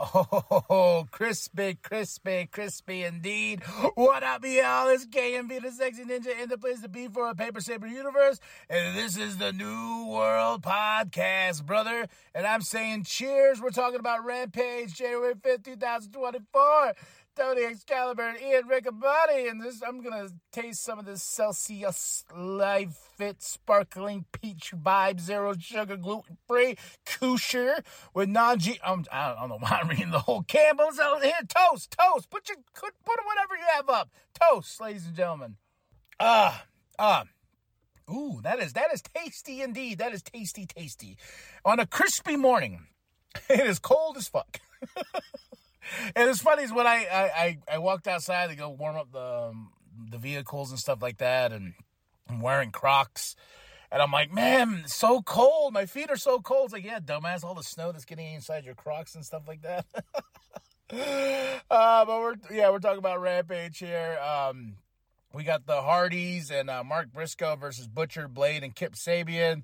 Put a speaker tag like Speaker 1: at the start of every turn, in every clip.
Speaker 1: Oh, crispy, crispy, crispy indeed. What up, y'all? It's KMB, the sexy ninja, in the place to be for a Paper Saber universe. And this is the New World Podcast, brother. And I'm saying cheers. We're talking about Rampage, January 5th, 2024. Tony Excalibur and Ian Riccaboni, and this I'm gonna taste some of this Celsius Live Fit Sparkling Peach Vibe Zero Sugar Gluten Free Kosher with non G. Um, I don't know why I'm reading the whole Campbell's let's here toast, toast. Put your put whatever you have up. Toast, ladies and gentlemen. Ah, uh, ah. Uh, ooh, that is that is tasty indeed. That is tasty, tasty. On a crispy morning, it is cold as fuck. and it's funny is when I, I, I walked outside to go warm up the um, the vehicles and stuff like that, and I'm wearing Crocs, and I'm like, man, it's so cold. My feet are so cold. It's like, yeah, dumbass, all the snow that's getting inside your Crocs and stuff like that. uh, but we're yeah, we're talking about Rampage here. Um, we got the Hardys and uh, Mark Briscoe versus Butcher Blade and Kip Sabian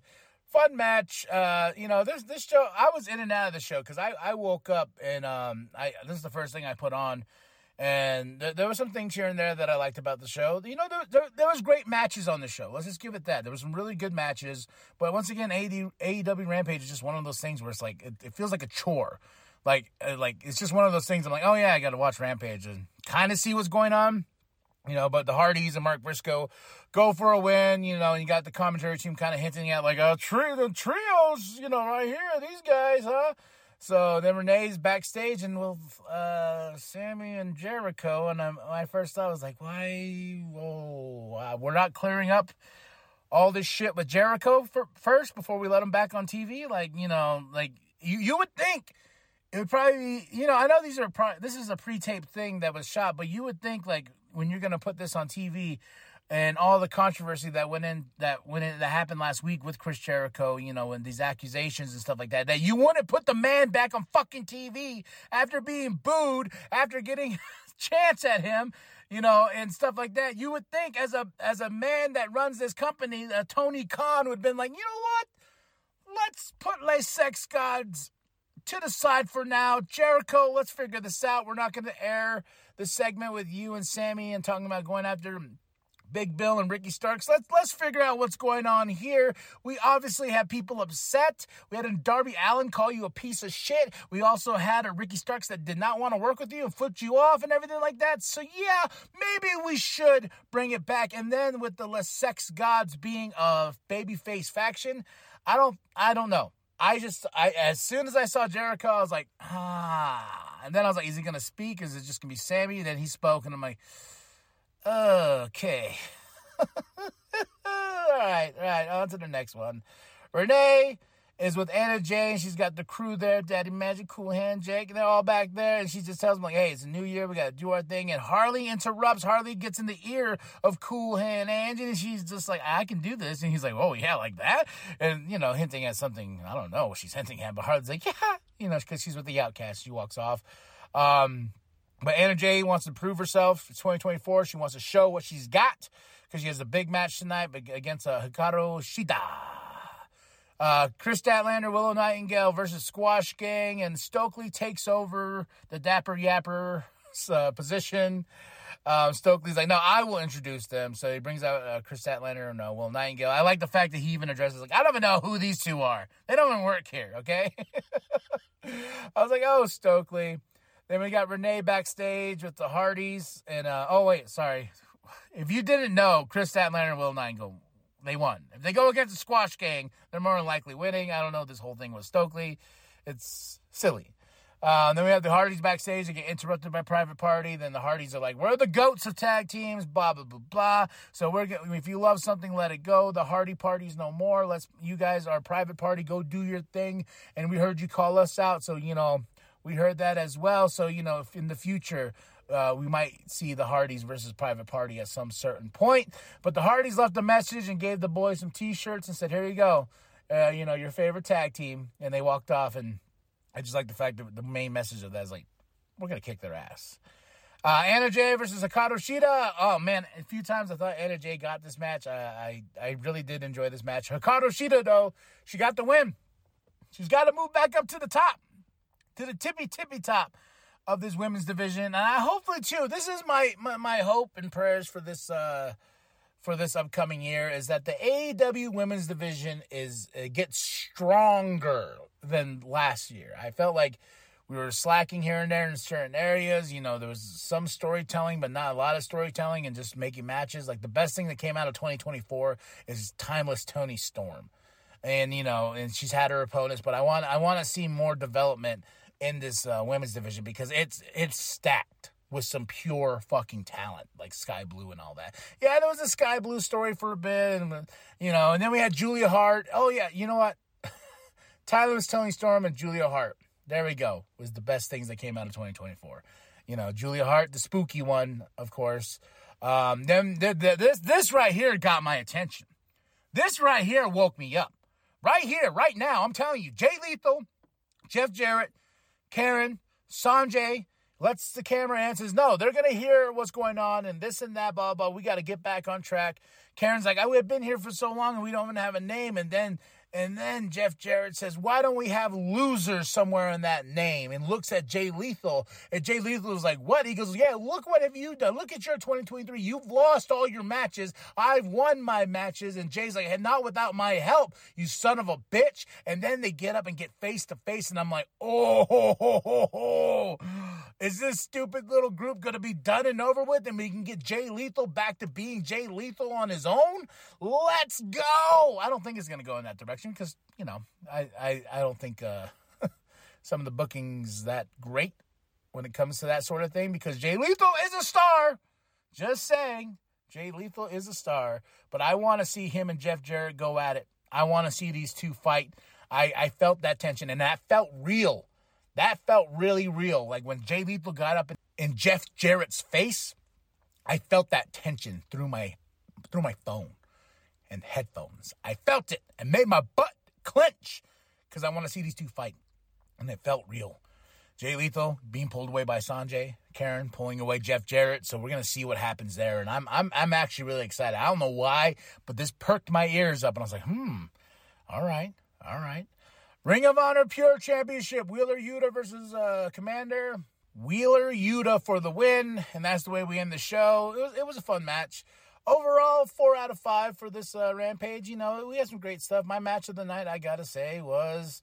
Speaker 1: fun match. Uh, you know, this this show I was in and out of the show because I, I woke up and um I this is the first thing I put on, and th- there were some things here and there that I liked about the show. You know, there, there, there, was great matches on the show. Let's just give it that. There was some really good matches, but once again, AEW, AEW Rampage is just one of those things where it's like it, it feels like a chore. Like uh, like it's just one of those things. I'm like, oh yeah, I got to watch Rampage and kind of see what's going on you know, but the Hardys and Mark Briscoe go for a win, you know, and you got the commentary team kind of hinting at like, a trio, the trios, you know, right here, these guys, huh? So then Renee's backstage and with uh, Sammy and Jericho, and I'm, my first thought was like, why? Whoa, uh, we're not clearing up all this shit with Jericho for, first before we let him back on TV. Like, you know, like you, you would think it would probably, be, you know, I know these are pro- this is a pre-taped thing that was shot, but you would think like when you're going to put this on TV and all the controversy that went in that went in that happened last week with Chris Jericho, you know, and these accusations and stuff like that, that you want to put the man back on fucking TV after being booed, after getting chance at him, you know, and stuff like that. You would think as a as a man that runs this company, uh, Tony Khan would have been like, you know what? Let's put Les Sex Gods to the side for now. Jericho, let's figure this out. We're not going to air the segment with you and Sammy and talking about going after Big Bill and Ricky Starks. Let's let's figure out what's going on here. We obviously have people upset. We had a Darby Allin call you a piece of shit. We also had a Ricky Starks that did not want to work with you and flipped you off and everything like that. So yeah, maybe we should bring it back. And then with the Les Sex Gods being a babyface faction, I don't I don't know. I just, I as soon as I saw Jericho, I was like, ah. And then I was like, is he going to speak? Is it just going to be Sammy? Then he spoke, and I'm like, okay. all right, all right, on to the next one. Renee is with Anna Jay, she's got the crew there, Daddy Magic, Cool Hand Jake, and they're all back there, and she just tells them like, "Hey, it's a new year, we got to do our thing." And Harley interrupts. Harley gets in the ear of Cool Hand Angie, and she's just like, "I can do this," and he's like, "Oh yeah, like that," and you know, hinting at something. I don't know what she's hinting at, but Harley's like, "Yeah," you know, because she's with the Outcast. She walks off. Um, but Anna Jay wants to prove herself. It's 2024. She wants to show what she's got because she has a big match tonight against uh, Hikaru Shida. Uh, Kris Statlander, Willow Nightingale versus Squash Gang, and Stokely takes over the Dapper Yapper uh, position. Uh, Stokely's like, no, I will introduce them. So he brings out uh, Kris Statlander and uh, Will Nightingale. I like the fact that he even addresses like, I don't even know who these two are. They don't even work here. Okay. I was like, oh, Stokely. Then we got Renee backstage with the Hardys, and uh, oh wait, sorry. If you didn't know, Kris Statlander and Will Nightingale they won. If they go against the Squash Gang, they're more than likely winning. I don't know this whole thing with Stokely. It's silly. Uh, then we have the Hardys backstage. They get interrupted by Private Party. Then the Hardys are like, "We're the goats of tag teams." Blah blah blah blah. So we're if you love something, let it go. The Hardy Party's no more. Let's you guys are Private Party. Go do your thing. And we heard you call us out, so you know we heard that as well. So you know, in the future uh, we might see the Hardys versus Private Party at some certain point. But the Hardys left a message and gave the boys some T-shirts and said, "Here you go, uh, you know your favorite tag team," and they walked off. And I just like the fact that the main message of that is like, "We're gonna kick their ass." Uh, Anna Jay versus Hikaru Shida. Oh man, a few times I thought Anna Jay got this match. I, I, I really did enjoy this match. Hikaru Shida though, she got the win. She's got to move back up to the top, to the tippy tippy top of this women's division, and I hopefully too. This is my my, my hope and prayers for this uh, for this upcoming year is that the AEW women's division is uh, gets stronger than last year. I felt like we were slacking here and there in certain areas. You know, there was some storytelling, but not a lot of storytelling and just making matches. Like the best thing that came out of 2024 is Timeless Toni Storm. And you know, and she's had her opponents, but I want I want to see more development in this uh, women's division because it's it's stacked with some pure fucking talent like Skye Blue and all that. Yeah, there was a Skye Blue story for a bit, and you know, and then we had Julia Hart. Oh yeah, you know what? Tyler was telling Storm and Julia Hart there we go. Was the best things that came out of 2024. You know, Julia Hart, the spooky one, of course. Um, then the, the, this this right here got my attention. This right here woke me up. Right here, right now, I'm telling you, Jay Lethal, Jeff Jarrett, Karen, Sonjay, lets the camera says, no, they're to hear what's going on and this and that, blah, blah. We got to get back on track. Karen's like, I have been here for so long and we don't even have a name. And then and then Jeff Jarrett says, Why don't we have losers somewhere in that name? And looks at Jay Lethal. And Jay Lethal is like, What? He goes, Yeah, look what have you done. Look at your 2023. You've lost all your matches. I've won my matches. And Jay's like, Not without my help, you son of a bitch. And then they get up and get face to face. And I'm like, Oh, ho, ho, ho, is this stupid little group going to be done and over with? And we can get Jay Lethal back to being Jay Lethal on his own? Let's go. I don't think it's going to go in that direction because you know I I, I don't think uh, some of the bookings that great when it comes to that sort of thing because Jay Lethal is a star. Just saying, Jay Lethal is a star, but I want to see him and Jeff Jarrett go at it. I want to see these two fight. I, I felt that tension and that felt real. That felt really real. Like when Jay Lethal got up in, Jeff Jarrett's face, I felt that tension through my through my phone and headphones. I felt it and made my butt clench because I want to see these two fight. And it felt real. Jay Lethal being pulled away by Sonjay, Karen pulling away Jeff Jarrett. So we're gonna see what happens there, and I'm I'm I'm actually really excited. I don't know why, but this perked my ears up, and I was like, hmm, all right, all right. Ring of Honor Pure Championship: Wheeler Yuta versus uh, Komander. Wheeler Yuta for the win, and that's the way we end the show. It was it was a fun match overall, four out of five for this uh, Rampage. You know, we had some great stuff. My match of the night, I gotta say, was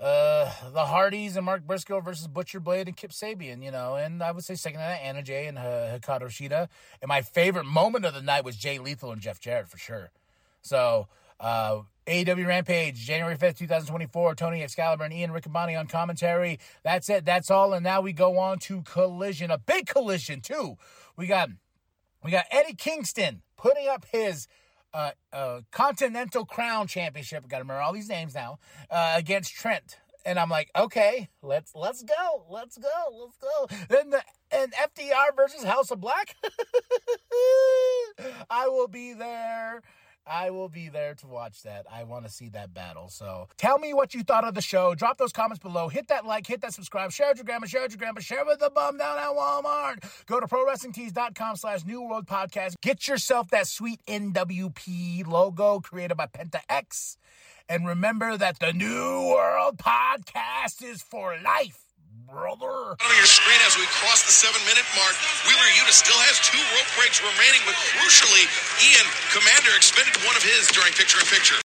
Speaker 1: uh, the Hardys and Mark Briscoe versus Butcher Blade and Kip Sabian. You know, and I would say second to that, Anna Jay and uh, Hikaru Shida. And my favorite moment of the night was Jay Lethal and Jeff Jarrett for sure. So. Uh, Rampage, January 5th, 2024. Tony Excalibur and Ian Riccaboni on commentary. That's it. That's all. And now we go on to Collision. A big collision, too. We got we got Eddie Kingston putting up his uh, uh, Continental Crown Championship. I got to remember all these names now uh, against Trent. And I'm like, okay, let's let's go, let's go, let's go. Then the and FTR versus House of Black. I will be there. I will be there to watch that. I want to see that battle. So tell me what you thought of the show. Drop those comments below. Hit that like, hit that subscribe, share with your grandma, share with your grandpa, share with the bum down at Walmart. Go to prowrestlingtees.com slash New World Podcast. Get yourself that sweet NWP logo created by Penta X. And remember that the New World Podcast is for life brother.
Speaker 2: On your screen as we cross the seven minute mark, Wheeler Yuta still has two rope breaks remaining, but crucially, Ian Komander expended one of his during picture in picture.